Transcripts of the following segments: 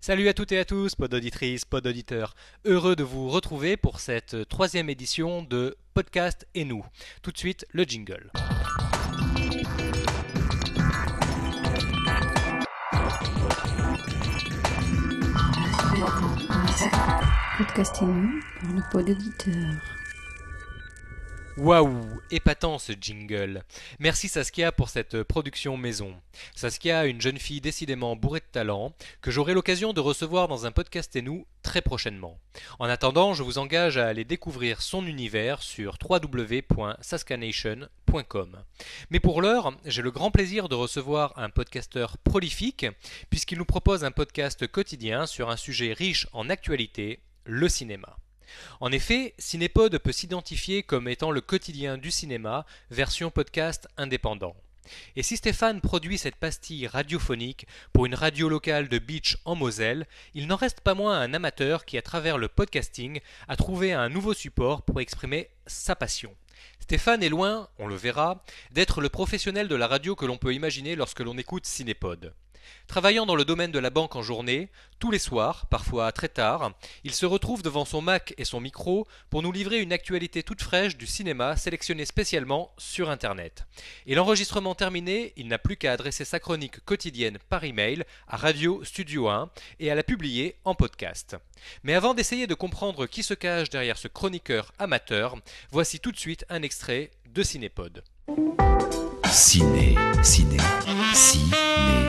Salut à toutes et à tous, pod auditrices, pod auditeurs. Heureux de vous retrouver pour cette troisième édition de Podcast et nous. Tout de suite, le jingle. Podcast et nous le pod auditeur. Waouh, épatant ce jingle. Merci Saskia pour cette production maison. Saskia, une jeune fille décidément bourrée de talent, que j'aurai l'occasion de recevoir dans un podcast et nous très prochainement. En attendant, je vous engage à aller découvrir son univers sur www.saskanation.com. Mais pour l'heure, j'ai le grand plaisir de recevoir un podcasteur prolifique, puisqu'il nous propose un podcast quotidien sur un sujet riche en actualité, le cinéma. En effet, Cinépod peut s'identifier comme étant le quotidien du cinéma, version podcast indépendant. Et si Stéphane produit cette pastille radiophonique pour une radio locale de Beach en Moselle, il n'en reste pas moins un amateur qui, à travers le podcasting, a trouvé un nouveau support pour exprimer sa passion. Stéphane est loin, on le verra, d'être le professionnel de la radio que l'on peut imaginer lorsque l'on écoute Cinépod. Travaillant dans le domaine de la banque en journée, tous les soirs, parfois très tard, il se retrouve devant son Mac et son micro pour nous livrer une actualité toute fraîche du cinéma sélectionnée spécialement sur Internet. Et l'enregistrement terminé, il n'a plus qu'à adresser sa chronique quotidienne par email à Radio Studio 1 et à la publier en podcast. Mais avant d'essayer de comprendre qui se cache derrière ce chroniqueur amateur, voici tout de suite un extrait de Cinépod. Ciné, ciné, cinéma.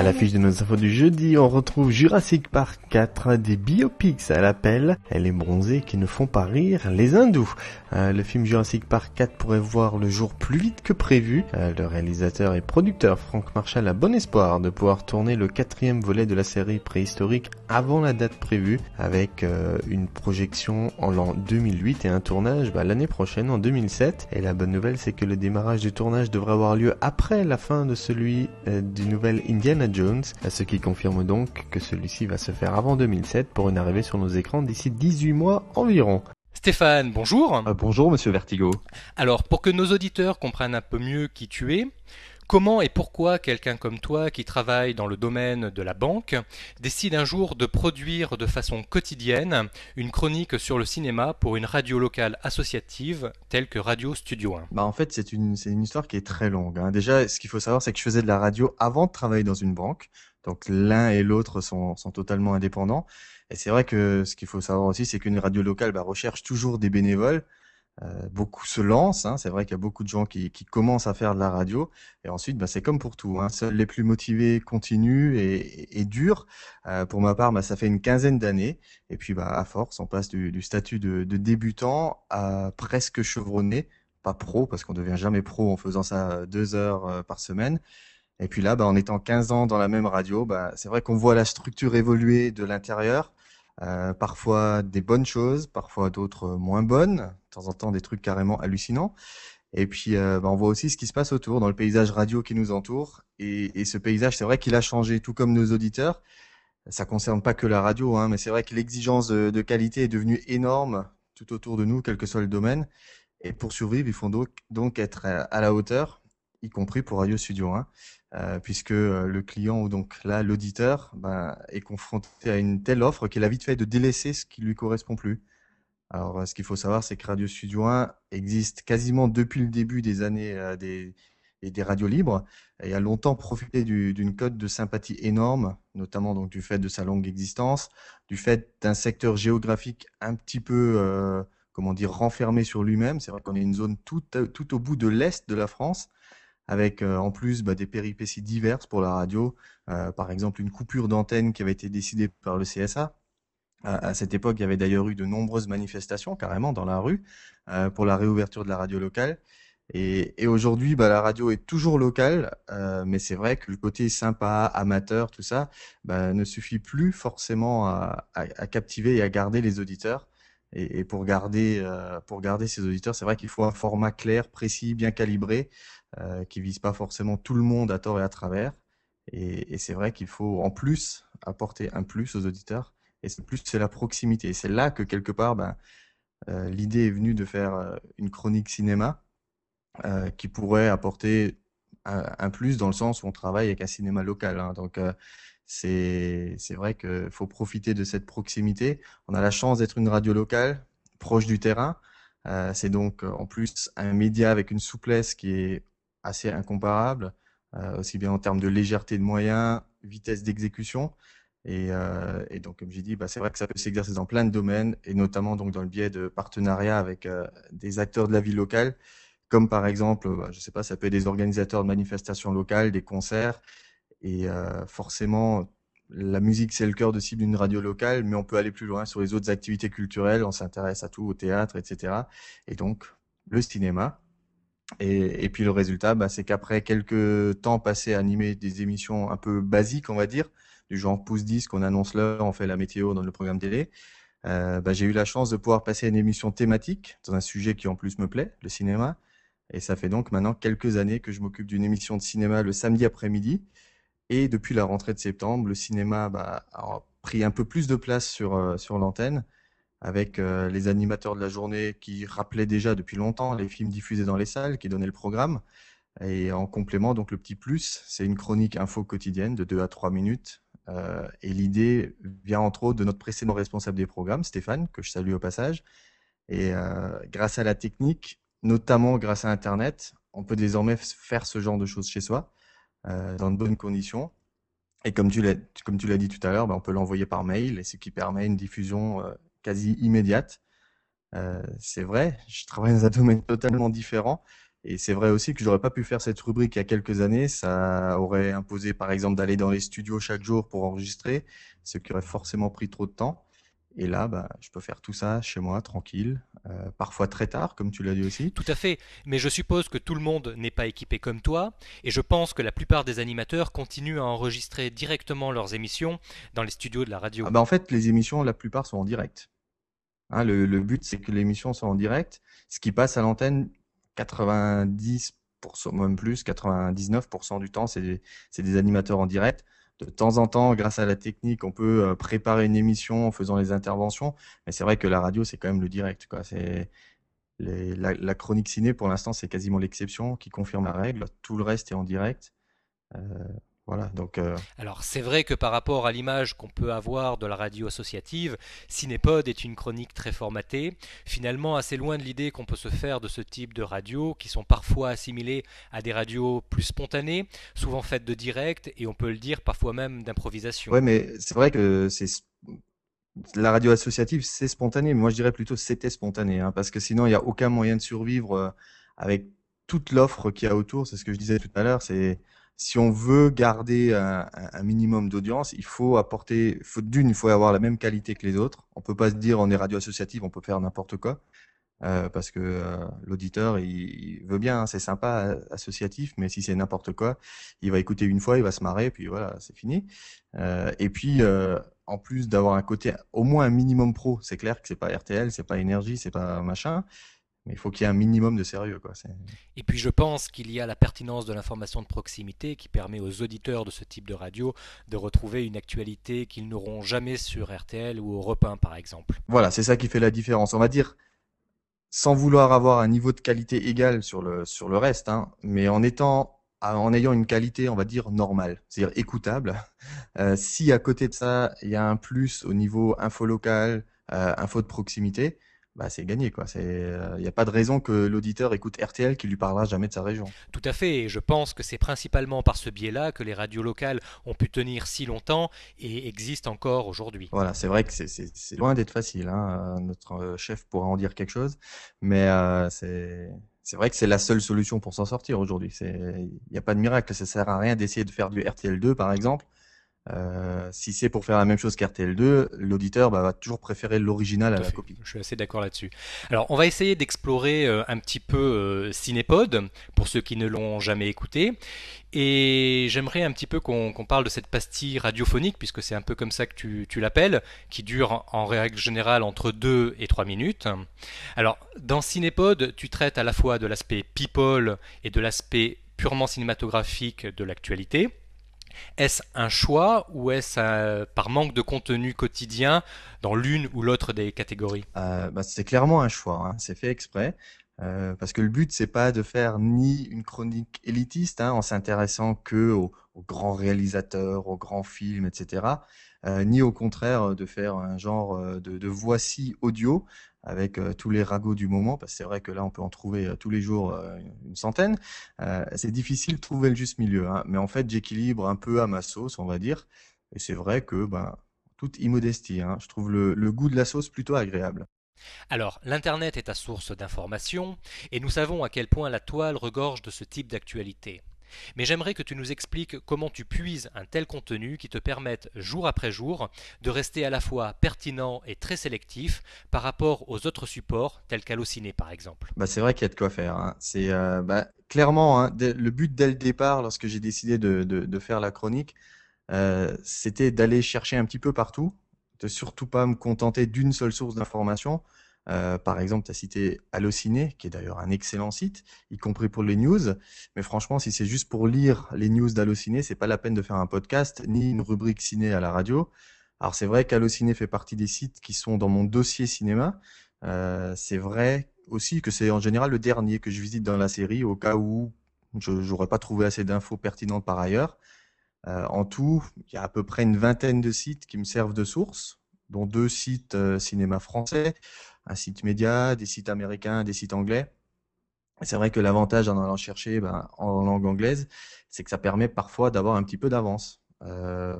À l'affiche de nos infos du jeudi, on retrouve Jurassic Park 4, des biopics à l'appel, les bronzés qui ne font pas rire les hindous. Euh, le film Jurassic Park 4 pourrait voir le jour plus vite que prévu. Euh, le réalisateur et producteur Frank Marshall a bon espoir de pouvoir tourner le quatrième volet de la série préhistorique avant la date prévue, avec euh, une projection en l'an 2008 et un tournage bah, l'année prochaine en 2007. Et la bonne nouvelle, c'est que le démarrage du tournage devrait avoir lieu après la fin de celui du nouvel Indiana Jones, ce qui confirme donc que celui-ci va se faire avant 2007 pour une arrivée sur nos écrans d'ici 18 mois environ. Stéphane, bonjour. Euh, bonjour, monsieur Vertigo. Alors, pour que nos auditeurs comprennent un peu mieux qui tu es, comment et pourquoi quelqu'un comme toi qui travaille dans le domaine de la banque décide un jour de produire de façon quotidienne une chronique sur le cinéma pour une radio locale associative telle que Radio Studio 1 Bah en fait, c'est une, une histoire qui est très longue. hein. Déjà, ce qu'il faut savoir, c'est que je faisais de la radio avant de travailler dans une banque. Donc l'un et l'autre sont, sont totalement indépendants. Et c'est vrai que ce qu'il faut savoir aussi, c'est qu'une radio locale bah, recherche toujours des bénévoles. Euh, beaucoup se lancent. hein. C'est vrai qu'il y a beaucoup de gens qui, qui commencent à faire de la radio. Et ensuite, bah, c'est comme pour tout. Hein. Seuls les plus motivés continuent et, et, durent. Euh, pour ma part, bah, ça fait une quinzaine d'années. Et puis, bah, à force, on passe du, du statut de, de débutant à presque chevronné. Pas pro, parce qu'on devient jamais pro en faisant ça euh, deux heures euh, par semaine. Et puis là, bah, en étant 15 ans dans la même radio, bah, c'est vrai qu'on voit la structure évoluer de l'intérieur. Euh, parfois des bonnes choses, parfois d'autres moins bonnes, temps en temps des trucs carrément hallucinants. Et puis euh, bah, on voit aussi ce qui se passe autour dans le paysage radio qui nous entoure. Et, ce paysage, c'est vrai qu'il a changé, tout comme nos auditeurs. Ça concerne pas que la radio, hein, mais c'est vrai que l'exigence de, de qualité est devenue énorme tout autour de nous, quel que soit le domaine. Et pour survivre, il faut donc, être à, la hauteur, y compris pour Radio Studio 1 euh, puisque euh, le client ou donc là l'auditeur ben, est confronté à une telle offre qu'il a vite fait de délaisser ce qui lui correspond plus. Alors euh, ce qu'il faut savoir c'est que Radio Studio 1 existe quasiment depuis le début des années euh, des, des radios libres et a longtemps profité du- d'une cote de sympathie énorme, notamment donc du fait de sa longue existence, du fait d'un secteur géographique un petit peu euh, comment dire renfermé sur lui-même. C'est vrai qu'on est une zone tout, tout au bout de l'est de la France avec euh, en plus bah, des péripéties diverses pour la radio. Euh, par exemple, une coupure d'antenne qui avait été décidée par le CSA. À, cette époque, il y avait d'ailleurs eu de nombreuses manifestations carrément dans la rue euh, pour la réouverture de la radio locale. Et, aujourd'hui, bah, la radio est toujours locale, euh, mais c'est vrai que le côté sympa, amateur, tout ça, bah, ne suffit plus forcément à, captiver et à garder les auditeurs. Et, et pour garder, euh, pour garder ces auditeurs, c'est vrai qu'il faut un format clair, précis, bien calibré qui vise pas forcément tout le monde à tort et à travers. Et c'est vrai qu'il faut en plus apporter un plus aux auditeurs. Et ce plus, c'est la proximité. C'est là que quelque part, ben, euh, l'idée est venue de faire euh, une chronique cinéma euh, qui pourrait apporter un, plus dans le sens où on travaille avec un cinéma local. Hein. donc euh, c'est c'est vrai qu'il faut profiter de cette proximité. On a la chance d'être une radio locale, proche du terrain. Euh, c'est donc en plus un média avec une souplesse qui est assez incomparable, aussi bien en termes de légèreté de moyens, vitesse d'exécution. Et, euh, et, donc, comme j'ai dit, bah, c'est vrai que ça peut s'exercer dans plein de domaines, et notamment donc dans le biais de partenariats avec euh, des acteurs de la vie locale, comme par exemple, bah, je sais pas, ça peut être des organisateurs de manifestations locales, des concerts, et euh, forcément, la musique c'est le cœur de cible d'une radio locale, mais on peut aller plus loin sur les autres activités culturelles, on s'intéresse à tout, au théâtre, etc. Et donc, le cinéma. Et, et puis le résultat, bah, c'est qu'après quelques temps passés à animer des émissions un peu basiques, on va dire, du genre pouce 10 qu'on annonce l'heure, on fait la météo dans le programme télé. Euh, bah, j'ai eu la chance de pouvoir passer une émission thématique dans un sujet qui en plus me plaît, le cinéma. Et ça fait donc maintenant quelques années que je m'occupe d'une émission de cinéma le samedi après-midi. Et depuis la rentrée de septembre, le cinéma bah, a pris un peu plus de place sur, euh, l'antenne, avec euh, les animateurs de la journée qui rappelaient déjà depuis longtemps les films diffusés dans les salles, qui donnaient le programme. Et en complément, donc le petit plus, c'est une chronique info quotidienne de 2 à 3 minutes euh, et l'idée vient entre autres de notre précédent responsable des programmes, Stéphane, que je salue au passage. Et euh, grâce à la technique, notamment grâce à Internet, on peut désormais faire ce genre de choses chez soi, euh, dans de bonnes conditions. Et comme tu l'as, dit tout à l'heure, bah, on peut l'envoyer par mail, et ce qui permet une diffusion quasi immédiate. c'est vrai, je travaille dans un domaine totalement différent, et c'est vrai aussi que j'aurais pas pu faire cette rubrique il y a quelques années. Ça aurait imposé, par exemple, d'aller dans les studios chaque jour pour enregistrer, ce qui aurait forcément pris trop de temps. Et là, bah, je peux faire tout ça chez moi, tranquille, euh, parfois très tard, comme tu l'as dit aussi. Tout à fait. Mais je suppose que tout le monde n'est pas équipé comme toi, et je pense que la plupart des animateurs continuent à enregistrer directement leurs émissions dans les studios de la radio. Ah bah en fait, les émissions, la plupart sont en direct. Hein, le, le but, c'est que l'émission soit en direct. Ce qui passe à l'antenne, 90%, même plus, 99% du temps, c'est des, animateurs en direct. De temps en temps, grâce à la technique, on peut euh, préparer une émission en faisant les interventions. Mais c'est vrai que la radio, c'est quand même le direct. La, chronique ciné, pour l'instant, c'est quasiment l'exception qui confirme la règle. Tout le reste est en direct. Euh, voilà, donc, euh, Alors c'est vrai que par rapport à l'image qu'on peut avoir de la radio associative, Cinépod est une chronique très formatée, finalement assez loin de l'idée qu'on peut se faire de ce type de radio, qui sont parfois assimilées à des radios plus spontanées, souvent faites de direct, et on peut le dire parfois même d'improvisation. Ouais, mais c'est vrai que c'est la radio associative, c'est spontané, mais moi je dirais plutôt c'était spontané, hein, parce que sinon il n'y a aucun moyen de survivre euh, avec toute l'offre qu'il y a autour. C'est ce que je disais tout à l'heure, c'est si on veut garder un, minimum d'audience, il faut apporter, faut, d'une, il faut avoir la même qualité que les autres. On peut pas se dire on est radio associative, on peut faire n'importe quoi. Euh, parce que euh, l'auditeur, il, veut bien, hein, c'est sympa, associatif, mais si c'est n'importe quoi, il va écouter une fois, il va se marrer, puis voilà, c'est fini. Euh, et puis, euh, en plus d'avoir un côté au moins un minimum pro, c'est clair que c'est pas RTL, c'est pas énergie, c'est pas machin, mais il faut qu'il y ait un minimum de sérieux. Quoi. Et puis je pense qu'il y a la pertinence de l'information de proximité qui permet aux auditeurs de ce type de radio de retrouver une actualité qu'ils n'auront jamais sur RTL ou Europe 1 par exemple. Voilà, c'est ça qui fait la différence. On va dire, sans vouloir avoir un niveau de qualité égal sur le, sur le reste, hein, mais en étant en ayant une qualité, on va dire, normale, c'est-à-dire écoutable. Euh, si à côté de ça, il y a un plus au niveau info local, euh, info de proximité, bah, c'est gagné. quoi. Il n'y a pas de raison que l'auditeur écoute RTL qui lui parlera jamais de sa région. Tout à fait, et je pense que c'est principalement par ce biais-là que les radios locales ont pu tenir si longtemps et existent encore aujourd'hui. Voilà, c'est vrai que c'est loin d'être facile. Hein. Notre chef pourra en dire quelque chose, mais euh, c'est... C'est vrai que c'est la seule solution pour s'en sortir aujourd'hui. Il n'y a pas de miracle. Ça sert à rien d'essayer de faire du RTL2, par exemple. Euh, si c'est pour faire la même chose qu'RTL2, l'auditeur bah, va toujours préférer l'original à, la copie. Je suis assez d'accord là-dessus. Alors, on va essayer d'explorer euh, un petit peu euh, Cinépod, pour ceux qui ne l'ont jamais écouté. Et j'aimerais un petit peu qu'on parle de cette pastille radiophonique, puisque c'est un peu comme ça que tu, tu l'appelles, qui dure en règle générale entre 2 et 3 minutes. Alors, dans Cinépod, tu traites à la fois de l'aspect people et de l'aspect purement cinématographique de l'actualité. Est-ce un choix ou est-ce par manque de contenu quotidien dans l'une ou l'autre des catégories? Euh, bah, C'est clairement un choix, hein. c'est fait exprès. Euh, parce que le but, c'est pas de faire ni une chronique élitiste, hein, en s'intéressant que aux, grands réalisateurs, aux grands films, etc., euh, ni au contraire de faire un genre euh, de voici audio avec euh, tous les ragots du moment, parce que c'est vrai que là, on peut en trouver euh, tous les jours euh, une centaine. c'est difficile de trouver le juste milieu, hein, mais en fait, j'équilibre un peu à ma sauce, on va dire. Et c'est vrai que, ben, toute immodestie, hein, je trouve le, le goût de la sauce plutôt agréable. Alors, l'Internet est ta source d'information, et nous savons à quel point la toile regorge de ce type d'actualité. Mais j'aimerais que tu nous expliques comment tu puises un tel contenu qui te permette jour après jour de rester à la fois pertinent et très sélectif par rapport aux autres supports tels qu'Allociné par exemple. Bah c'est vrai qu'il y a de quoi faire. Hein. Euh, bah, clairement hein, le but dès le départ, lorsque j'ai décidé de, faire la chronique, euh, c'était d'aller chercher un petit peu partout, de surtout pas me contenter d'une seule source d'information. Euh, par exemple, tu as cité Allociné, qui est d'ailleurs un excellent site, y compris pour les news. Mais franchement, si c'est juste pour lire les news d'Allociné, c'est pas la peine de faire un podcast ni une rubrique ciné à la radio. Alors c'est vrai qu'Allociné fait partie des sites qui sont dans mon dossier cinéma. Euh, c'est vrai aussi que c'est en général le dernier que je visite dans la série au cas où je n'aurais pas trouvé assez d'infos pertinentes par ailleurs. Euh, en tout, il y a à peu près une vingtaine de sites qui me servent de source, dont deux sites cinéma français, un site média, des sites américains, des sites anglais. C'est vrai que l'avantage en allant chercher ben, en langue anglaise, c'est que ça permet parfois d'avoir un petit peu d'avance. Euh,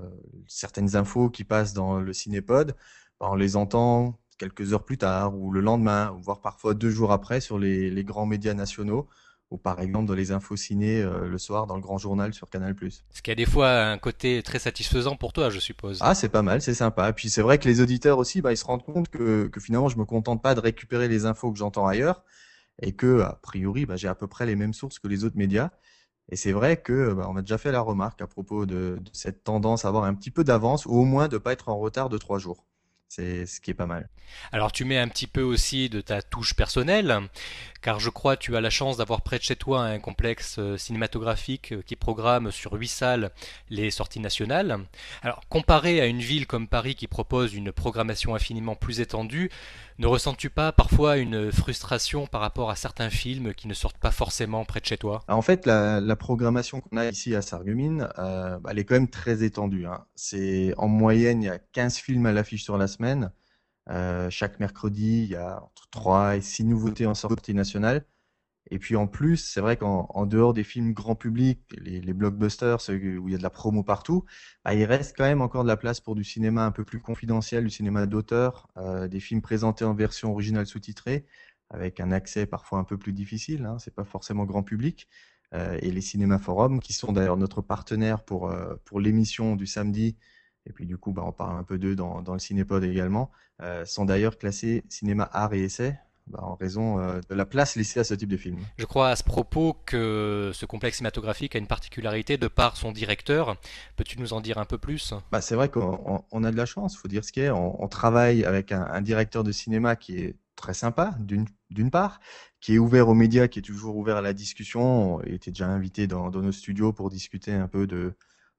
certaines infos qui passent dans le cinépod, ben, on les entend quelques heures plus tard ou le lendemain, voire parfois deux jours après sur les, les grands médias nationaux ou par exemple dans les infos ciné euh, le soir dans le grand journal sur Canal+. Ce qui a des fois un côté très satisfaisant pour toi, je suppose. Ah, c'est pas mal, c'est sympa. Puis c'est vrai que les auditeurs aussi, bah, ils se rendent compte que, que finalement, je me contente pas de récupérer les infos que j'entends ailleurs et que, a priori, bah, j'ai à peu près les mêmes sources que les autres médias. Et c'est vrai que bah, on a déjà fait la remarque à propos de, de cette tendance à avoir un petit peu d'avance ou au moins de pas être en retard de trois jours. C'est ce qui est pas mal. Alors tu mets un petit peu aussi de ta touche personnelle, car je crois que tu as la chance d'avoir près de chez toi un complexe euh, cinématographique euh, qui programme sur huit salles les sorties nationales. Alors comparé à une ville comme Paris qui propose une programmation infiniment plus étendue, ne ressens-tu pas parfois une frustration par rapport à certains films qui ne sortent pas forcément près de chez toi? En fait, la, programmation qu'on a ici à Sarreguemines, euh, elle est quand même très étendue. Hein. C'est en moyenne, il y a 15 films à l'affiche sur la semaine. Euh, chaque mercredi, il y a entre 3 et 6 nouveautés en sortie nationale. Et puis en plus, c'est vrai qu'en en dehors des films grand public, les, les blockbusters ceux où il y a de la promo partout, bah, il reste quand même encore de la place pour du cinéma un peu plus confidentiel, du cinéma d'auteur, euh, des films présentés en version originale sous-titrée, avec un accès parfois un peu plus difficile. Hein, c'est pas forcément grand public. Euh, et les cinémas forums, qui sont d'ailleurs notre partenaire pour euh, pour l'émission du samedi. Et puis du coup, bah, on parle un peu d'eux dans, dans le Cinépod également. Euh, sont d'ailleurs classés cinéma art et essai bah, en raison euh, de la place laissée à ce type de film. Je crois à ce propos que ce complexe cinématographique a une particularité de par son directeur. Peux-tu nous en dire un peu plus? Bah, C'est vrai qu'on on a de la chance, il faut dire ce qui est. On, on travaille avec un, un, directeur de cinéma qui est très sympa, d'une part, qui est ouvert aux médias, qui est toujours ouvert à la discussion. Il était déjà invité dans, dans nos studios pour discuter un peu de,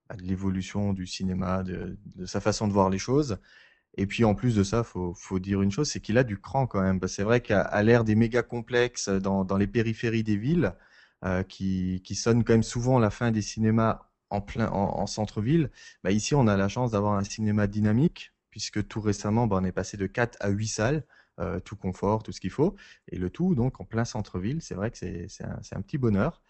bah, de l'évolution du cinéma, de, de sa façon de voir les choses. Et puis en plus de ça, faut, faut dire une chose, c'est qu'il a du cran quand même. C'est vrai qu'à l'ère des méga complexes dans, les périphéries des villes, euh, qui, sonnent quand même souvent la fin des cinémas en plein en, en centre-ville, bah ici on a la chance d'avoir un cinéma dynamique, puisque tout récemment, bah, on est passé de 4 à 8 salles, euh, tout confort, tout ce qu'il faut, et le tout donc en plein centre-ville. C'est vrai que c'est un, petit bonheur.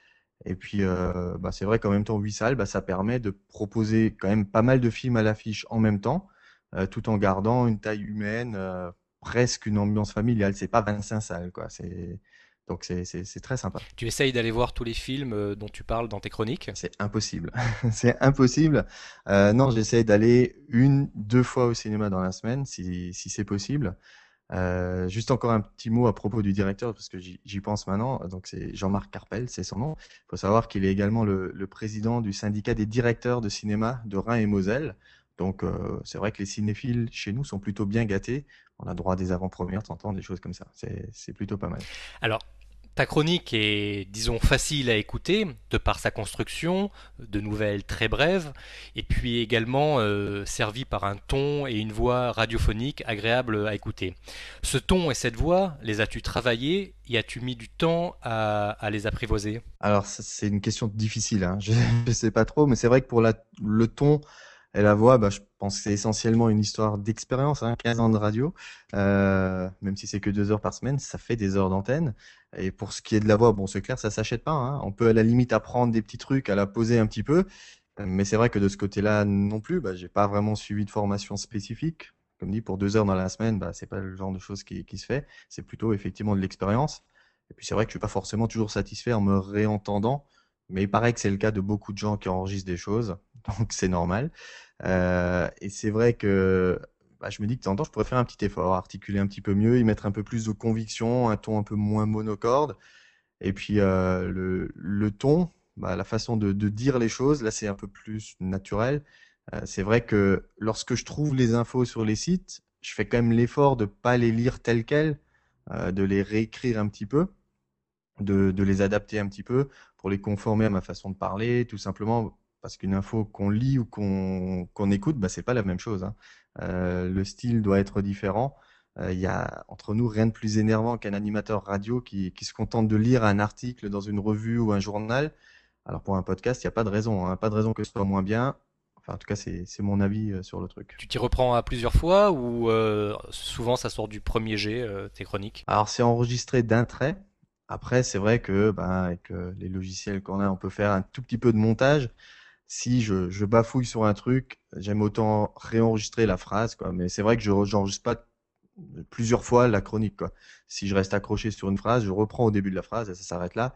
Et puis, euh, bah, c'est vrai qu'en même temps, 8 salles, ça permet de proposer quand même pas mal de films à l'affiche en même temps. Euh, tout en gardant une taille humaine, euh, presque une ambiance familiale. C'est pas 25 salles, quoi. C'est donc c'est très sympa. Tu essayes d'aller voir tous les films euh, dont tu parles dans tes chroniques? C'est impossible. c'est impossible. Euh, non, j'essaye d'aller une, deux fois au cinéma dans la semaine, si, si c'est possible. Euh, juste encore un petit mot à propos du directeur, parce que j'y pense maintenant. Donc c'est Jean-Marc Carpel, c'est son nom. Il faut savoir qu'il est également le, le, président du syndicat des directeurs de cinéma de Rhin et Moselle. Donc euh, c'est vrai que les cinéphiles chez nous sont plutôt bien gâtés. On a droit à des avant-premières, t'entends, des choses comme ça. C'est plutôt pas mal. Alors, Ta chronique est, disons, facile à écouter, de par sa construction, de nouvelles très brèves, et puis également euh, servie par un ton et une voix radiophonique agréable à écouter. Ce ton et cette voix, les as-tu travaillés y as-tu mis du temps à, à les apprivoiser? Alors, c'est une question difficile. Hein. Je ne sais pas trop, mais c'est vrai que pour la, le ton et la voix, bah, je pense que c'est essentiellement une histoire d'expérience. Hein. 15 ans de radio, euh, même si c'est que deux heures par semaine, ça fait des heures d'antenne. Et pour ce qui est de la voix, bon, c'est clair, ça s'achète pas. Hein. On peut à la limite apprendre des petits trucs, à la poser un petit peu. Mais c'est vrai que de ce côté-là non plus, bah, j'ai pas vraiment suivi de formation spécifique. Comme dit, pour deux heures dans la semaine, bah, c'est pas le genre de choses qui, qui se fait. C'est plutôt effectivement de l'expérience. Et puis c'est vrai que je suis pas forcément toujours satisfait en me réentendant. Mais il paraît que c'est le cas de beaucoup de gens qui enregistrent des choses, donc c'est normal. Euh, et c'est vrai que bah, je me dis que de temps en temps, je pourrais faire un petit effort, articuler un petit peu mieux, y mettre un peu plus de conviction, un ton un peu moins monocorde. Et puis euh, le, ton, bah, la façon de, dire les choses, là c'est un peu plus naturel. Euh, c'est vrai que lorsque je trouve les infos sur les sites, je fais quand même l'effort de pas les lire telles quelles, de les réécrire un petit peu, de les adapter un petit peu pour les conformer à ma façon de parler, tout simplement parce qu'une info qu'on lit ou qu'on qu'on écoute, bah, c'est pas la même chose. Hein. Euh, le style doit être différent. Euh, Il y a entre nous rien de plus énervant qu'un animateur radio qui, qui se contente de lire un article dans une revue ou un journal. Alors pour un podcast, il n'y a pas de raison, hein, pas de raison que ce soit moins bien. Enfin, en tout cas, c'est c'est mon avis euh, sur le truc. Tu t'y reprends à plusieurs fois ou euh, souvent ça sort du premier jet, euh, tes chroniques? Alors c'est enregistré d'un trait. Après, c'est vrai que ben, avec euh, les logiciels qu'on a, on peut faire un tout petit peu de montage. Si je, je bafouille sur un truc, j'aime autant réenregistrer la phrase, quoi. Mais c'est vrai que je re- j'enregistre pas plusieurs fois la chronique, quoi. Si je reste accroché sur une phrase, je reprends au début de la phrase et ça s'arrête là.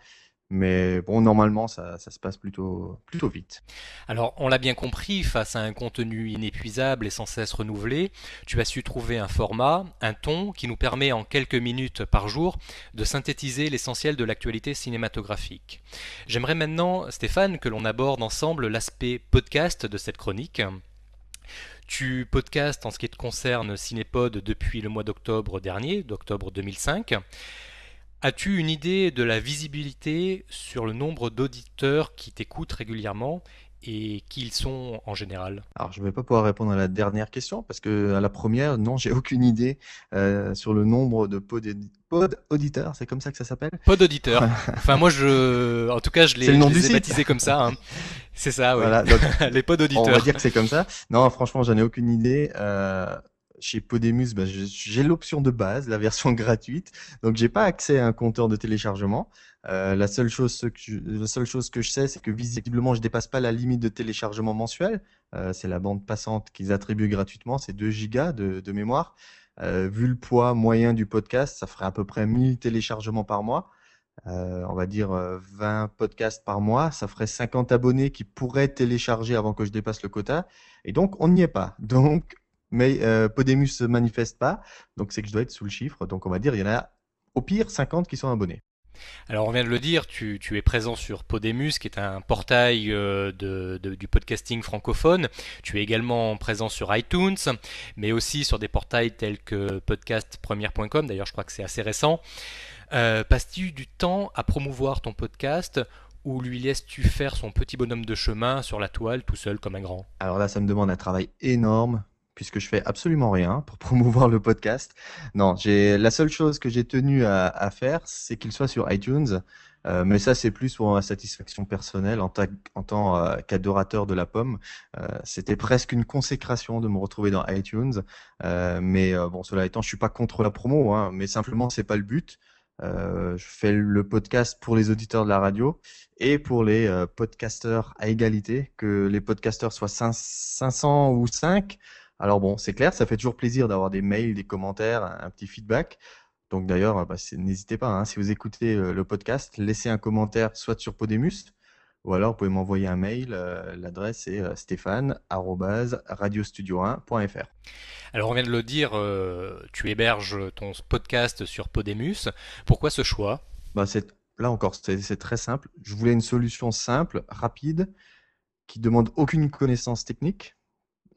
Mais bon, normalement, ça, ça se passe plutôt, plutôt vite. Alors, on l'a bien compris, face à un contenu inépuisable et sans cesse renouvelé, tu as su trouver un format, un ton qui nous permet en quelques minutes par jour de synthétiser l'essentiel de l'actualité cinématographique. J'aimerais maintenant, Stéphane, que l'on aborde ensemble l'aspect podcast de cette chronique. Tu podcastes en ce qui te concerne Cinépod depuis le mois d'octobre dernier, d'octobre 2005. As-tu une idée de la visibilité sur le nombre d'auditeurs qui t'écoutent régulièrement et qui ils sont en général? Alors, je vais pas pouvoir répondre à la dernière question parce que à la première, non, j'ai aucune idée euh, sur le nombre de pod, pod auditeurs, c'est comme ça que ça s'appelle? Pas d'auditeurs. Enfin, moi, je, en tout cas, je C'est les, le je nom les du ai site. baptisés comme ça. hein. C'est ça, oui. Voilà, donc Les pas on va dire que c'est comme ça. Non, franchement, j'en ai aucune idée. Euh, chez Podemus, je- j'ai l'option de base, la version gratuite, donc j'ai pas accès à un compteur de téléchargement. Euh, la seule chose que je, la seule chose que je sais, c'est que visiblement, je dépasse pas la limite de téléchargement mensuel. Euh, c'est la bande passante qu'ils attribuent gratuitement, c'est 2 gigas de, de mémoire. Euh, vu le poids moyen du podcast, ça ferait à peu près 1000 téléchargements par mois. Euh, on va dire euh, 20 podcasts par mois, ça ferait 50 abonnés qui pourraient télécharger avant que je dépasse le quota. Et donc, on n'y est pas. Donc, mais euh, Podemus se manifeste pas, donc c'est que je dois être sous le chiffre. Donc, on va dire, il y en a au pire 50 qui sont abonnés. Alors, on vient de le dire, tu, tu es présent sur Podemus, qui est un portail euh, de, de- du podcasting francophone. Tu es également présent sur iTunes, mais aussi sur des portails tels que podcastpremière.com. D'ailleurs, je crois que c'est assez récent. Euh, Passes-tu du temps à promouvoir ton podcast ou lui laisses-tu faire son petit bonhomme de chemin sur la toile tout seul comme un grand? Alors là, ça me demande un travail énorme puisque je fais absolument rien pour promouvoir le podcast. Non, j'ai la seule chose que j'ai tenu à, faire, c'est qu'il soit sur iTunes. Euh, mais ça, c'est plus pour ma satisfaction personnelle en, ta- en tant euh, qu'adorateur de la pomme. Euh, c'était presque une consécration de me retrouver dans iTunes. Mais bon, cela étant, je suis pas contre la promo, hein, mais simplement, c'est pas le but. Je fais le podcast pour les auditeurs de la radio et pour les podcasteurs à égalité, que les podcasteurs soient cinq- 500 ou 5. Alors bon, c'est clair, ça fait toujours plaisir d'avoir des mails, des commentaires, un, petit feedback. Donc d'ailleurs, bah, n'hésitez pas, hein, si vous écoutez euh, le podcast, laissez un commentaire soit sur Podemus, ou alors vous pouvez m'envoyer un mail. euh, L'adresse est euh, stéphane@radiostudio1.fr. Alors, on vient de le dire, tu héberges ton podcast sur Podemus. Pourquoi ce choix? Bah, là encore, c'est c'est très simple. Je voulais une solution simple, rapide, qui demande aucune connaissance technique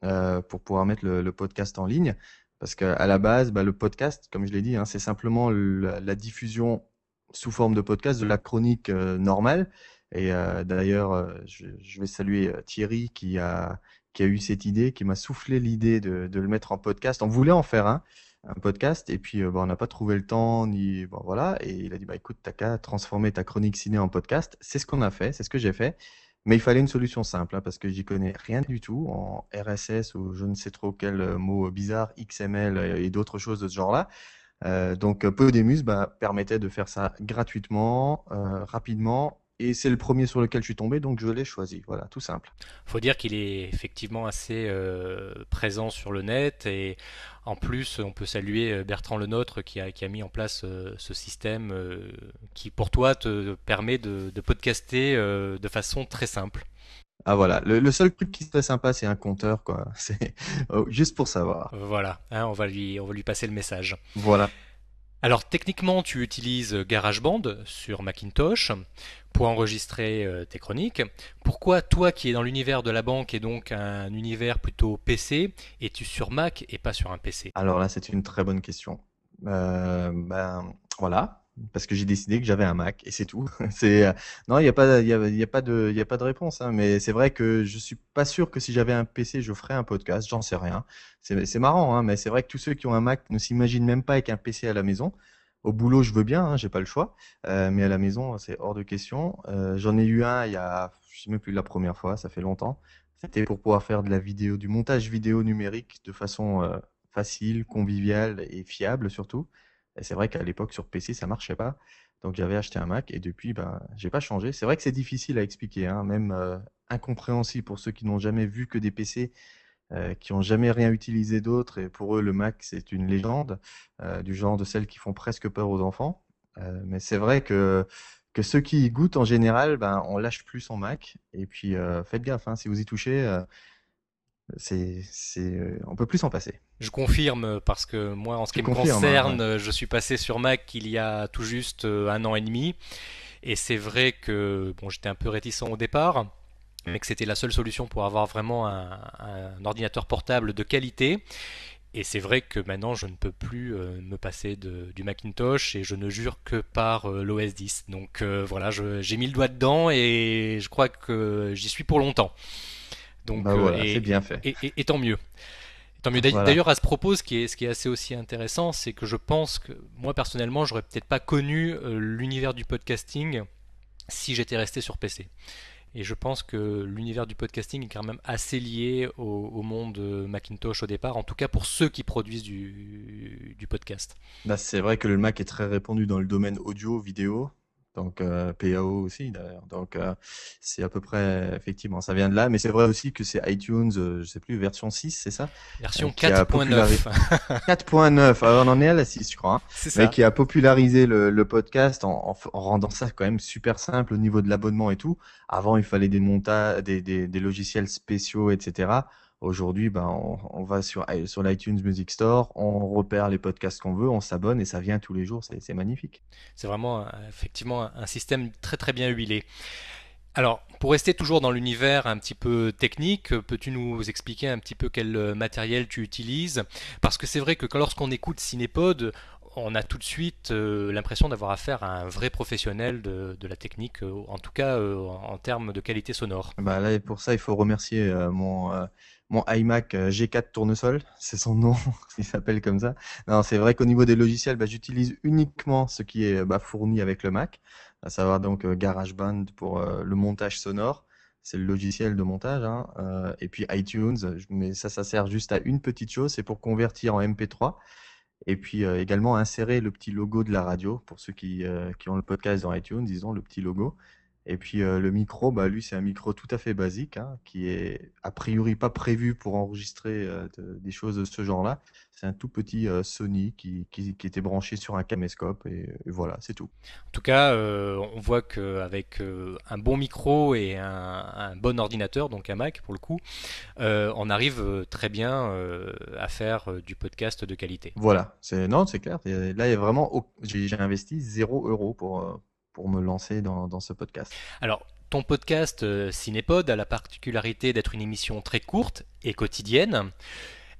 euh, pour pouvoir mettre le, podcast en ligne. Parce qu'à la base, bah, le podcast, comme je l'ai dit, hein, c'est simplement la, diffusion sous forme de podcast de la chronique normale. Et d'ailleurs, je, je, vais saluer Thierry qui a, qui a eu cette idée, qui m'a soufflé l'idée de, de, le mettre en podcast. On voulait en faire un, un podcast, et puis bah, on n'a pas trouvé le temps, ni bon, voilà. Et il a dit bah écoute, t'as qu'à transformer ta chronique ciné en podcast. C'est ce qu'on a fait, c'est ce que j'ai fait. Mais il fallait une solution simple, hein, parce que j'y connais rien du tout en RSS ou je ne sais trop quel mot bizarre, XML et d'autres choses de ce genre-là. Euh, donc Podemus bah, permettait de faire ça gratuitement, euh, rapidement et c'est le premier sur lequel je suis tombé, donc je l'ai choisi. Voilà, tout simple. Faut dire qu'il est effectivement assez euh, présent sur le net et en plus, on peut saluer euh, Bertrand Lenôtre qui a, qui a mis en place euh, ce système qui, pour toi, te permet de, de podcaster de façon très simple. Ah voilà, le, seul truc qui serait sympa, c'est un compteur, quoi. C'est oh, juste pour savoir. Voilà, hein, on va lui, on va lui passer le message. Voilà. Alors techniquement, tu utilises GarageBand sur Macintosh pour enregistrer euh, tes chroniques. Pourquoi toi qui es dans l'univers de la banque et donc un univers plutôt PC, es-tu sur Mac et pas sur un PC Alors là, c'est une très bonne question. Euh, ben voilà, parce que j'ai décidé que j'avais un Mac et c'est tout. c'est euh, non, il n'y a pas, il y a, pas de, il a pas de réponse. Hein, mais c'est vrai que je suis pas sûr que si j'avais un PC, je ferais un podcast. J'en sais rien. C'est marrant, hein, mais c'est vrai que tous ceux qui ont un Mac ne s'imaginent même pas avec un PC à la maison. Au boulot, je veux bien, hein, j'ai pas le choix, euh, mais à la maison, c'est hors de question. Euh, J'en ai eu un il y a, je sais même plus la première fois, ça fait longtemps. C'était pour pouvoir faire de la vidéo, du montage vidéo numérique de façon facile, conviviale et fiable surtout. Et c'est vrai qu'à l'époque sur PC ça marchait pas, donc j'avais acheté un Mac et depuis ben j'ai pas changé. C'est vrai que c'est difficile à expliquer, hein, même euh, incompréhensible pour ceux qui n'ont jamais vu que des PC, euh, qui ont jamais rien utilisé d'autre et pour eux le Mac c'est une légende, euh, du genre de celles qui font presque peur aux enfants. mais c'est vrai que que ceux qui y goûtent en général, ben on lâche plus son Mac et puis faites gaffe, hein, si vous y touchez c'est, c'est, euh, on peut plus s'en passer. Je confirme parce que moi, en ce qui me concerne, je suis passé sur Mac il y a tout juste euh, un an et demi, et c'est vrai que bon, j'étais un peu réticent au départ, mais que c'était la seule solution pour avoir vraiment un, ordinateur portable de qualité. Et c'est vrai que maintenant je ne peux plus euh, me passer de, du Macintosh et je ne jure que par l'OS 10. Donc voilà, j'ai mis le doigt dedans et je crois que j'y suis pour longtemps. Donc, bah euh, c'est bien fait. Et, tant mieux. Tant mieux. D'ailleurs, à ce propos, ce qui, est, ce qui est assez aussi intéressant, c'est que je pense que moi personnellement, j'aurais peut-être pas connu euh, l'univers du podcasting si j'étais resté sur PC. Et je pense que l'univers du podcasting est quand même assez lié au, monde Macintosh au départ, en tout cas pour ceux qui produisent du, du podcast. Bah, c'est vrai que le Mac est très répandu dans le domaine audio, vidéo donc euh, PAO aussi d'ailleurs. Donc euh, c'est à peu près effectivement ça vient de là, mais c'est vrai aussi que c'est iTunes, euh, je sais plus version 6, c'est ça? Version 4.9. 4.9. Alors on en est à la 6, je crois. Hein. C'est ça. Mais qui a popularisé le, le podcast en, en, rendant ça quand même super simple au niveau de l'abonnement et tout. Avant il fallait des montages, des, des, des logiciels spéciaux, etc. Aujourd'hui, ben, on, va sur, sur l'iTunes Music Store, on repère les podcasts qu'on veut, on s'abonne et ça vient tous les jours. C'est magnifique. C'est vraiment effectivement un système très très bien huilé. Alors, pour rester toujours dans l'univers un petit peu technique, peux-tu nous expliquer un petit peu quel euh, matériel tu utilises? Parce que c'est vrai que lorsqu'on écoute Cinépod, on a tout de suite euh, l'impression d'avoir affaire à un vrai professionnel de, la technique, euh, en tout cas en termes de qualité sonore. Bah là, pour ça, il faut remercier mon mon iMac euh, G4 tournesol, c'est son nom, il s'appelle comme ça. Non, c'est vrai qu'au niveau des logiciels, bah, j'utilise uniquement ce qui est bah, fourni avec le Mac, à savoir donc euh, GarageBand pour euh, le montage sonore, c'est le logiciel de montage, hein, et puis iTunes, mais ça, ça sert juste à une petite chose, c'est pour convertir en MP3, et puis également insérer le petit logo de la radio, pour ceux qui, qui ont le podcast dans iTunes, disons le petit logo, et puis euh, le micro, bah, lui, c'est un micro tout à fait basique, hein, qui est a priori pas prévu pour enregistrer euh, des choses de ce genre-là. C'est un tout petit euh, Sony qui, qui, qui, était branché sur un caméscope et, voilà, c'est tout. En tout cas, on voit qu'avec un bon micro et un, un, bon ordinateur, donc un Mac pour le coup, on arrive très bien à faire du podcast de qualité. Voilà, c'est non, c'est clair. Là, il y a vraiment, j'ai investi 0 euros pour pour me lancer dans, ce podcast. Alors, ton podcast euh, Cinépod a la particularité d'être une émission très courte et quotidienne.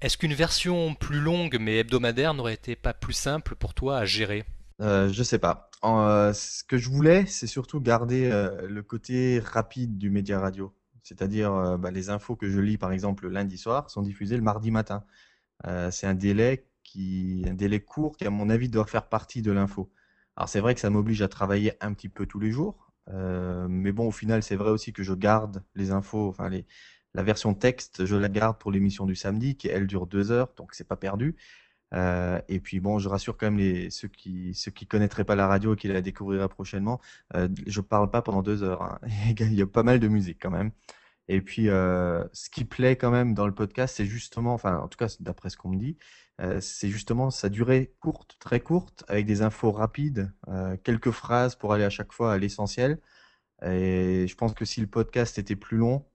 Est-ce qu'une version plus longue mais hebdomadaire n'aurait été pas plus simple pour toi à gérer? Euh, je sais pas. Euh, ce que je voulais, c'est surtout garder euh, le côté rapide du média radio. C'est-à-dire, bah, les infos que je lis, par exemple, le lundi soir, sont diffusées le mardi matin. C'est un délai qui, un délai court qui, à mon avis, doit faire partie de l'info. Alors, c'est vrai que ça m'oblige à travailler un petit peu tous les jours. Euh, mais bon, au final, c'est vrai aussi que je garde les infos, enfin, la version texte, je la garde pour l'émission du samedi, qui elle dure deux heures, donc c'est pas perdu. Euh, et puis bon, je rassure quand même les, ceux qui ceux qui connaîtraient pas la radio et qui la découvriraient prochainement. Euh, je parle pas pendant deux heures. hein. Il y a pas mal de musique quand même. Et puis euh, ce qui plaît quand même dans le podcast, c'est justement, enfin en tout cas d'après ce qu'on me dit, euh, c'est justement sa durée courte, très courte, avec des infos rapides, euh, quelques phrases pour aller à chaque fois à l'essentiel. Et je pense que si le podcast était plus long,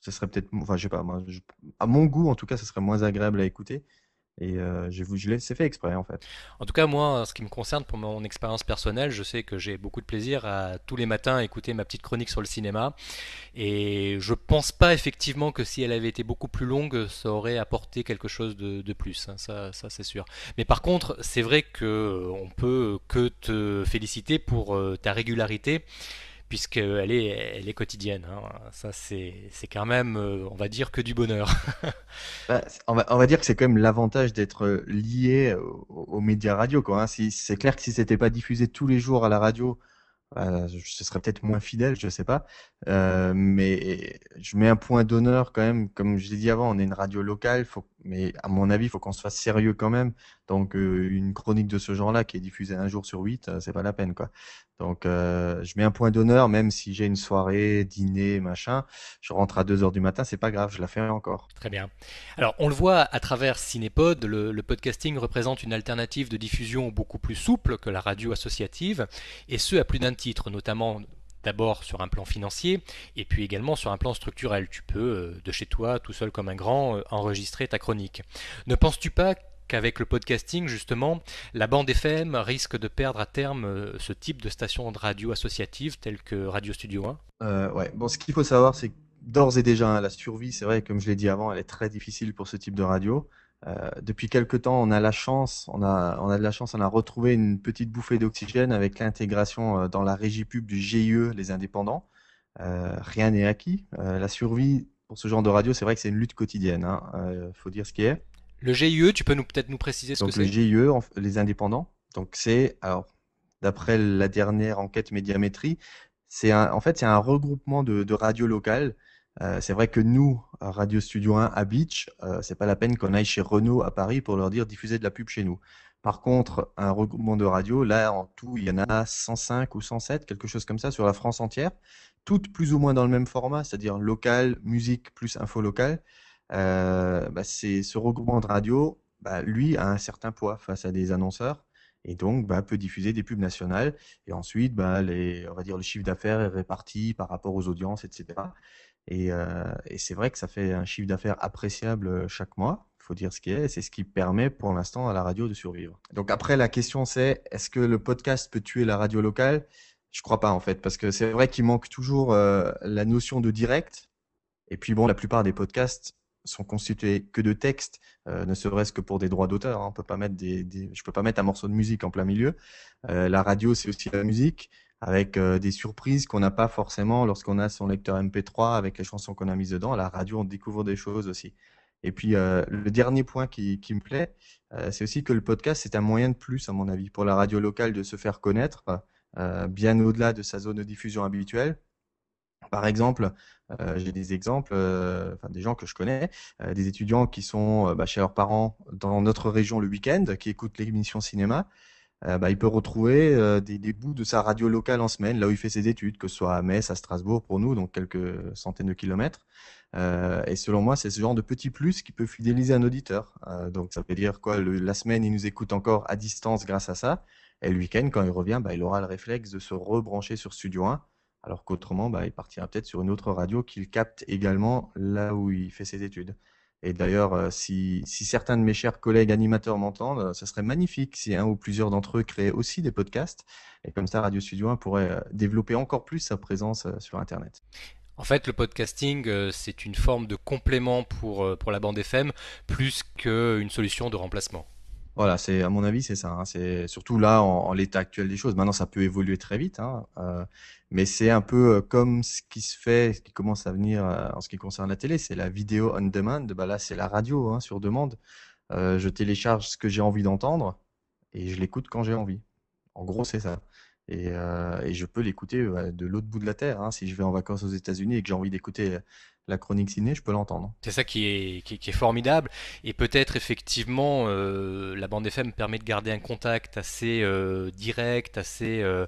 ce serait peut-être, enfin je sais pas, à mon goût en tout cas, ce serait moins agréable à écouter. Et euh, je vous, je l'ai, fait exprès en fait. En tout cas, moi, ce qui me concerne, pour mon expérience personnelle, je sais que j'ai beaucoup de plaisir à tous les matins écouter ma petite chronique sur le cinéma. Et je pense pas effectivement que si elle avait été beaucoup plus longue, ça aurait apporté quelque chose de, de plus. hein, ça, ça c'est sûr. Mais par contre, c'est vrai que euh, on peut que te féliciter pour euh, ta régularité, puisqu'elle est, elle est quotidienne. hein. Ça, c'est, c'est quand même, euh, on va dire, que du bonheur. Bah, on va, on va dire que c'est quand même l'avantage d'être euh, lié au- aux médias radio, hein. Si, c'est clair que si c'était pas diffusé tous les jours à la radio, je- ce serait peut-être moins fidèle, je sais pas. Euh, mais je mets un point d'honneur quand même, comme je l'ai dit avant, on est une radio locale, faut, mais à mon avis, il faut qu'on se fasse sérieux quand même. Donc euh, une chronique de ce genre-là qui est diffusée un jour sur huit, euh, c'est pas la peine, quoi. Donc euh, je mets un point d'honneur, même si j'ai une soirée, dîner, machin, je rentre à 2 heures du matin, c'est pas grave, je la fais encore. Très bien. Alors, on le voit à travers Cinépod, le, le podcasting représente une alternative de diffusion beaucoup plus souple que la radio associative, et ce à plus d'un titre, notamment d'abord sur un plan financier, et puis également sur un plan structurel. Tu peux, euh, de chez toi, tout seul comme un grand, euh, enregistrer ta chronique. Ne penses-tu pas qu'avec le podcasting, justement, la bande FM risque de perdre à terme euh, ce type de station de radio associative telle que Radio Studio 1 Euh, ouais. Bon, ce qu'il faut savoir, c'est d'ores et déjà, hein, la survie, c'est vrai, comme je l'ai dit avant, elle est très difficile pour ce type de radio. Euh, depuis quelque temps, on a la chance, on a, on a de la chance, on a retrouvé une petite bouffée d'oxygène avec l'intégration euh, dans la régie pub du GIE, les indépendants. Euh, rien n'est acquis. Euh, la survie pour ce genre de radio, c'est vrai que c'est une lutte quotidienne. Hein. Faut dire ce qui est. Le GIE, tu peux nous peut-être nous préciser ce Donc que le c'est GIE, en- les indépendants. Donc c'est, alors, d'après la dernière enquête médiamétrie, c'est un, en fait c'est un regroupement de, de radios locales. Euh, c'est vrai que nous, Radio Studio 1 à Beach, euh, c'est pas la peine qu'on aille chez Renault à Paris pour leur dire diffuser de la pub chez nous. Par contre, un regroupement de radios, là en tout, il y en a 105 ou 107, quelque chose comme ça, sur la France entière, toutes plus ou moins dans le même format, c'est-à-dire local, musique plus info locale. Euh, bah, c'est ce regroupement de radio, bah, lui a un certain poids face à des annonceurs et donc bah, peut diffuser des pubs nationales et ensuite bah, on va dire le chiffre d'affaires est réparti par rapport aux audiences, etc. Et, euh, et c'est vrai que ça fait un chiffre d'affaires appréciable euh, chaque mois. Il faut dire ce qui est, c'est ce qui permet pour l'instant à la radio de survivre. Donc après, la question c'est, est-ce que le podcast peut tuer la radio locale? Je crois pas en fait, parce que c'est vrai qu'il manque toujours euh, la notion de direct. Et puis bon, la plupart des podcasts sont constitués que de textes, euh, ne serait-ce que pour des droits d'auteur. hein. On peut pas mettre des, je peux pas mettre un morceau de musique en plein milieu. La radio, c'est aussi la musique, avec euh, des surprises qu'on n'a pas forcément lorsqu'on a son lecteur MP3 avec les chansons qu'on a mises dedans. À la radio, on découvre des choses aussi. Et puis euh, le dernier point qui, qui me plaît, euh, c'est aussi que le podcast, c'est un moyen de plus, à mon avis, pour la radio locale de se faire connaître, bien au-delà de sa zone de diffusion habituelle. Par exemple, euh, j'ai des exemples, euh, enfin des gens que je connais, des étudiants qui sont bah, chez leurs parents dans notre région le week-end, qui écoutent l'émission cinéma. Euh, bah, il peut retrouver euh, des, bouts de sa radio locale en semaine, là où il fait ses études, que ce soit à Metz, à Strasbourg pour nous, donc quelques centaines de kilomètres. Euh, et selon moi, c'est ce genre de petit plus qui peut fidéliser un auditeur. Donc ça veut dire quoi, la semaine, il nous écoute encore à distance grâce à ça. Et le week-end, quand il revient, bah, il aura le réflexe de se rebrancher sur Studio 1, alors qu'autrement, bah, il partira peut-être sur une autre radio qu'il capte également là où il fait ses études. Et d'ailleurs, euh, si, si certains de mes chers collègues animateurs m'entendent, euh, ce serait magnifique si un ou plusieurs d'entre eux créaient aussi des podcasts. Et comme ça, Radio Studio 1 pourrait euh, développer encore plus sa présence euh, sur Internet. En fait, le podcasting, euh, c'est une forme de complément pour, euh, pour la bande FM, plus qu'une solution de remplacement. Voilà, c'est à mon avis, c'est ça. hein. C'est surtout là, en, en l'état actuel des choses. Maintenant, ça peut évoluer très vite, hein, euh, mais c'est un peu euh, comme ce qui se fait, ce qui commence à venir euh, en ce qui concerne la télé. C'est la vidéo on demand. Bah là, c'est la radio, hein, sur demande. Euh, je télécharge ce que j'ai envie d'entendre et je l'écoute quand j'ai envie. En gros, c'est ça. Et, euh, et je peux l'écouter euh, de l'autre bout de la terre. Hein. Si je vais en vacances aux États-Unis et que j'ai envie d'écouter la chronique ciné, je peux l'entendre. C'est ça qui est, qui, qui est formidable. Et peut-être effectivement, euh, la bande FM permet de garder un contact assez euh, direct, assez euh,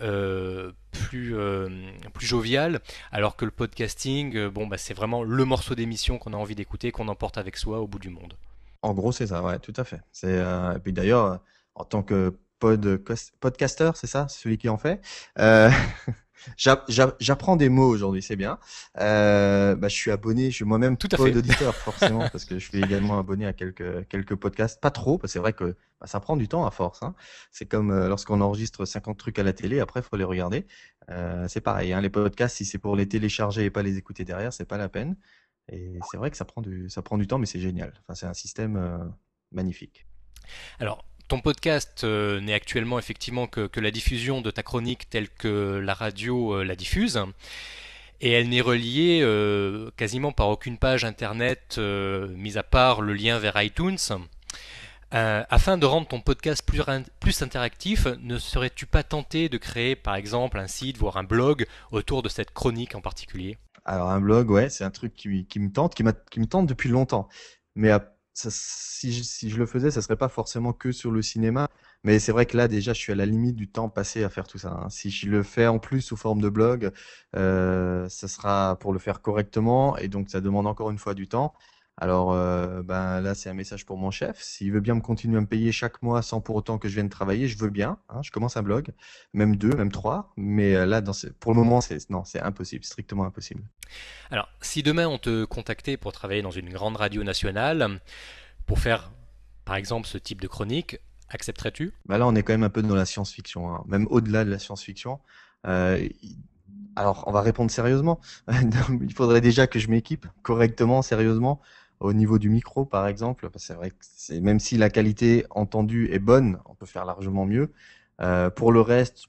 euh, plus, euh, plus jovial, alors que le podcasting, euh, bon, bah, c'est vraiment le morceau d'émission qu'on a envie d'écouter, qu'on emporte avec soi au bout du monde. En gros, c'est ça, ouais, tout à fait. Euh, et puis d'ailleurs, euh, en tant que podcast, podcaster, c'est ça, celui qui en fait, euh, j'a- j'a- j'apprends des mots aujourd'hui, c'est bien. Euh, bah, je suis abonné, je suis moi-même Tout à fait. pod-auditeur, forcément, parce que je suis également abonné à quelques, quelques podcasts. Pas trop, parce que c'est vrai que bah, ça prend du temps à force. Hein. C'est comme euh, lorsqu'on enregistre 50 trucs à la télé, après, il faut les regarder. Euh, c'est pareil, hein, les podcasts, si c'est pour les télécharger et pas les écouter derrière, c'est pas la peine. Et c'est vrai que ça prend du, ça prend du temps, mais c'est génial. Enfin, c'est un système magnifique. Alors, ton podcast euh, n'est actuellement effectivement que, la diffusion de ta chronique telle que la radio euh, la diffuse. Et elle n'est reliée euh, quasiment par aucune page internet, mis à part le lien vers iTunes. Afin de rendre ton podcast plus, interactif, ne serais-tu pas tenté de créer par exemple un site, voire un blog autour de cette chronique en particulier? Alors un blog, ouais, c'est un truc qui, me tente, depuis longtemps. Si je, si je le faisais, ça serait pas forcément que sur le cinéma. Mais c'est vrai que là, déjà, je suis à la limite du temps passé à faire tout ça. hein. Si je le fais en plus sous forme de blog, euh, ça sera pour le faire correctement, et donc ça demande encore une fois du temps. Alors, euh, ben là, c'est un message pour mon chef. S'il veut bien me continuer à me payer chaque mois sans pour autant que je vienne travailler, je veux bien. hein. Je commence un blog, même deux, même trois. Mais euh, là, dans ce- pour le moment, c'est non, c'est impossible, strictement impossible. Alors, si demain on te contactait pour travailler dans une grande radio nationale, pour faire par exemple ce type de chronique, accepterais-tu? Bah là, on est quand même un peu dans la science-fiction, hein, même au-delà de la science-fiction. Euh, alors, on va répondre sérieusement. Il faudrait déjà que je m'équipe correctement, sérieusement, au niveau du micro, par exemple. C'est vrai que même si la qualité entendue est bonne, on peut faire largement mieux. Euh, pour le reste,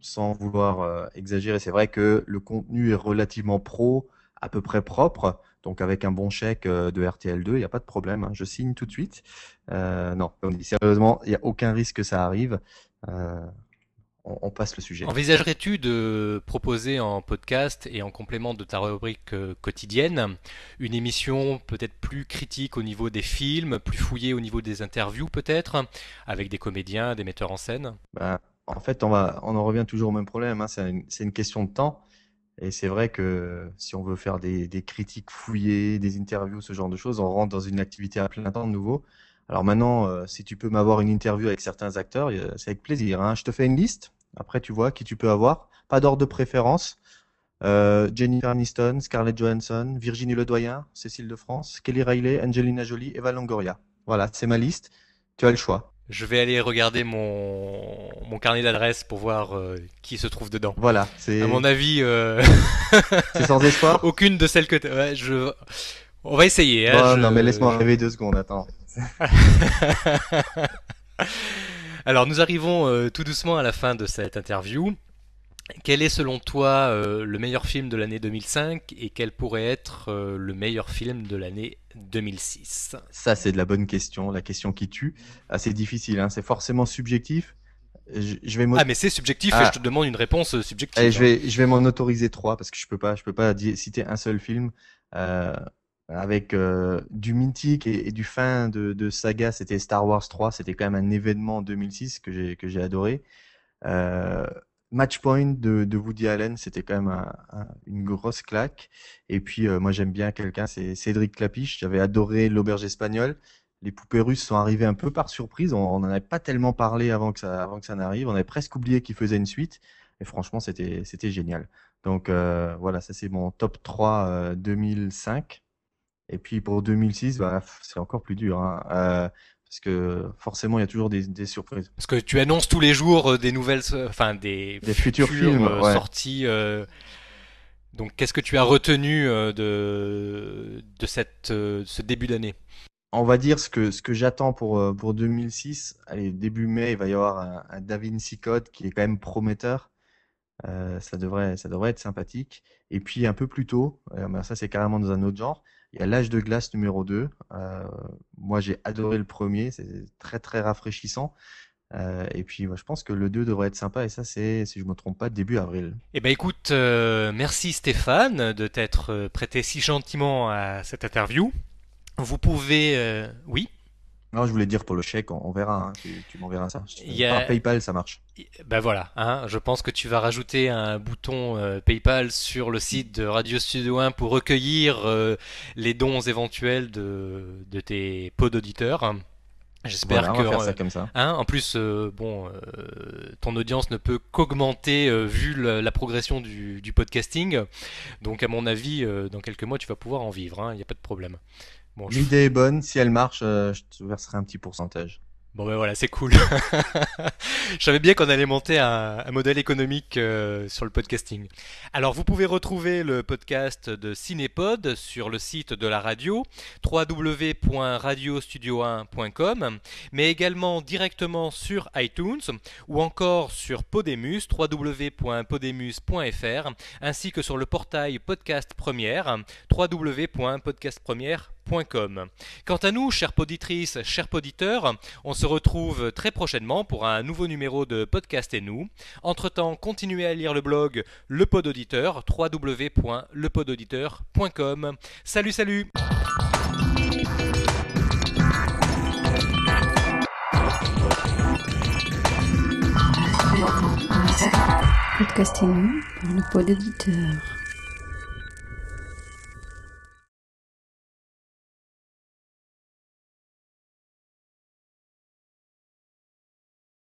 sans vouloir euh, exagérer, c'est vrai que le contenu est relativement pro, à peu près propre. Donc, avec un bon chèque euh, de RTL2, il n'y a pas de problème. hein, je signe tout de suite. Non, sérieusement, il n'y a aucun risque que ça arrive. On, on passe le sujet. Envisagerais-tu de proposer en podcast et en complément de ta rubrique euh, quotidienne une émission peut-être plus critique au niveau des films, plus fouillée au niveau des interviews peut-être, avec des comédiens, des metteurs en scène? Ben, en fait, on va, on en revient toujours au même problème. hein, c'est une, c'est une question de temps. Et c'est vrai que si on veut faire des, des critiques fouillées, des interviews, ce genre de choses, on rentre dans une activité à plein temps de nouveau. Alors maintenant, euh, si tu peux m'avoir une interview avec certains acteurs, euh, c'est avec plaisir. hein. Je te fais une liste. Après, tu vois qui tu peux avoir. Pas d'ordre de préférence. Euh, Jennifer Aniston, Scarlett Johansson, Virginie Ledoyen, Cécile de France, Kelly Riley, Angelina Jolie, Eva Longoria. Voilà, c'est ma liste. Tu as le choix. Je vais aller regarder mon, mon carnet d'adresses pour voir euh, qui se trouve dedans. Voilà, c'est À mon avis, euh, c'est sans espoir? aucune de celles que ouais, je... On va essayer. hein, je- non, mais laisse-moi je- rêver deux secondes, attends. Alors, nous arrivons euh, tout doucement à la fin de cette interview. Quel est selon toi euh, le meilleur film de l'année 2005 et quel pourrait être euh, le meilleur film de l'année 2006? Ça, c'est de la bonne question, la question qui tue. Ah, c'est difficile, hein, c'est forcément subjectif. Je, je vais Ah, mais c'est subjectif et Ah. je te demande une réponse subjective. Allez, je vais, je vais m'en autoriser trois parce que je peux pas, je peux pas citer un seul film avec euh, du mythique et, du fin de, saga. C'était Star Wars 3, c'était quand même un événement en 2006 que j'ai adoré. Euh, Match Point de, Woody Allen, c'était quand même un- un- une grosse claque. Et puis euh, moi j'aime bien quelqu'un, c'est Cédric Clapiche. J'avais adoré L'Auberge espagnole. Les poupées russes sont arrivées un peu par surprise. On n'en avait pas tellement parlé avant que ça, n'arrive. On avait presque oublié qu'il faisait une suite. Et franchement, c'était, c'était génial. Donc euh, voilà, ça c'est mon top 3 euh, 2005. Et puis pour 2006, bah, c'est encore plus dur. Hein, euh, parce que forcément, il y a toujours des, des surprises. Parce que tu annonces tous les jours euh, des nouvelles, enfin des, Des futurs films, euh, ouais. sorties. euh, Donc, qu'est-ce que tu as retenu de de cette ce début d'année? on va dire ce que, ce que j'attends pour, pour 2006. Allez, début mai, il va y avoir un, un Da Vinci Code qui est quand même prometteur. Euh, ça devrait, ça devrait être sympathique. Et puis un peu plus tôt, ben ça c'est carrément dans un autre genre. Il y a L'âge de glace numéro 2. Euh, moi j'ai adoré le premier, c'est très très rafraîchissant. Euh, et puis moi, je pense que le 2 devrait être sympa et ça c'est, si je me trompe pas, début avril. Eh ben écoute, euh, merci Stéphane de t'être prêté si gentiment à cette interview. Vous pouvez, oui? Non, je voulais dire pour le chèque, on, on verra. hein, tu tu m'enverras ça. Il y a- Par PayPal, ça marche. Ben voilà, hein, je pense que tu vas rajouter un bouton euh, PayPal sur le site de Radio Studio 1 pour recueillir euh, les dons éventuels de, de tes pods d'auditeurs. J'espère Voilà, que faire euh, ça comme ça. Hein, en plus, euh, bon, euh, ton audience ne peut qu'augmenter euh, vu la, la progression du, du podcasting. Donc, à mon avis, dans quelques mois, tu vas pouvoir en vivre. Il n'y a pas de problème. Bon, je- L'idée est bonne. Si elle marche, euh, je te verserai un petit pourcentage. bon ben voilà, c'est cool. Je savais bien qu'on allait monter un, un modèle économique euh, sur le podcasting. Alors, vous pouvez retrouver le podcast de Cinépod sur le site de la radio www.radiostudio1.com, mais également directement sur iTunes ou encore sur Podemus www.podemus.fr ainsi que sur le portail Podcast Première www.podcastpremière.com. Quant à nous, chères poditrices, chers poditeurs, on se retrouve très prochainement pour un nouveau numéro de Podcast et nous. Entre-temps, continuez à lire le blog Le Pod Auditeur, www.lepodauditeur.com. Salut, salut.